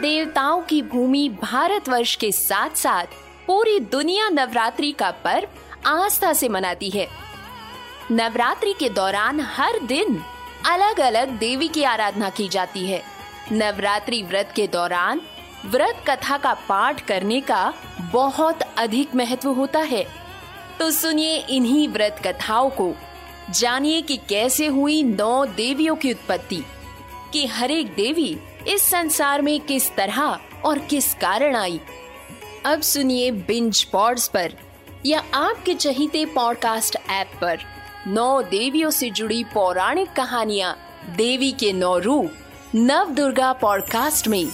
देवताओं की भूमि भारतवर्ष के साथ साथ पूरी दुनिया नवरात्रि का पर्व आस्था से मनाती है। नवरात्रि के दौरान हर दिन अलग अलग देवी की आराधना की जाती है। नवरात्रि व्रत के दौरान व्रत कथा का पाठ करने का बहुत अधिक महत्व होता है। तो सुनिए इन्हीं व्रत कथाओं को। जानिए कि कैसे हुई नौ देवियों की उत्पत्ति। कि हर एक देवी इस संसार में किस तरह और किस कारण आई। अब सुनिए बिंज पॉड्स पर या आपके चहीते पॉडकास्ट ऐप पर नौ देवियों से जुड़ी पौराणिक कहानियाँ देवी के नौ रूप नव दुर्गा पॉडकास्ट में।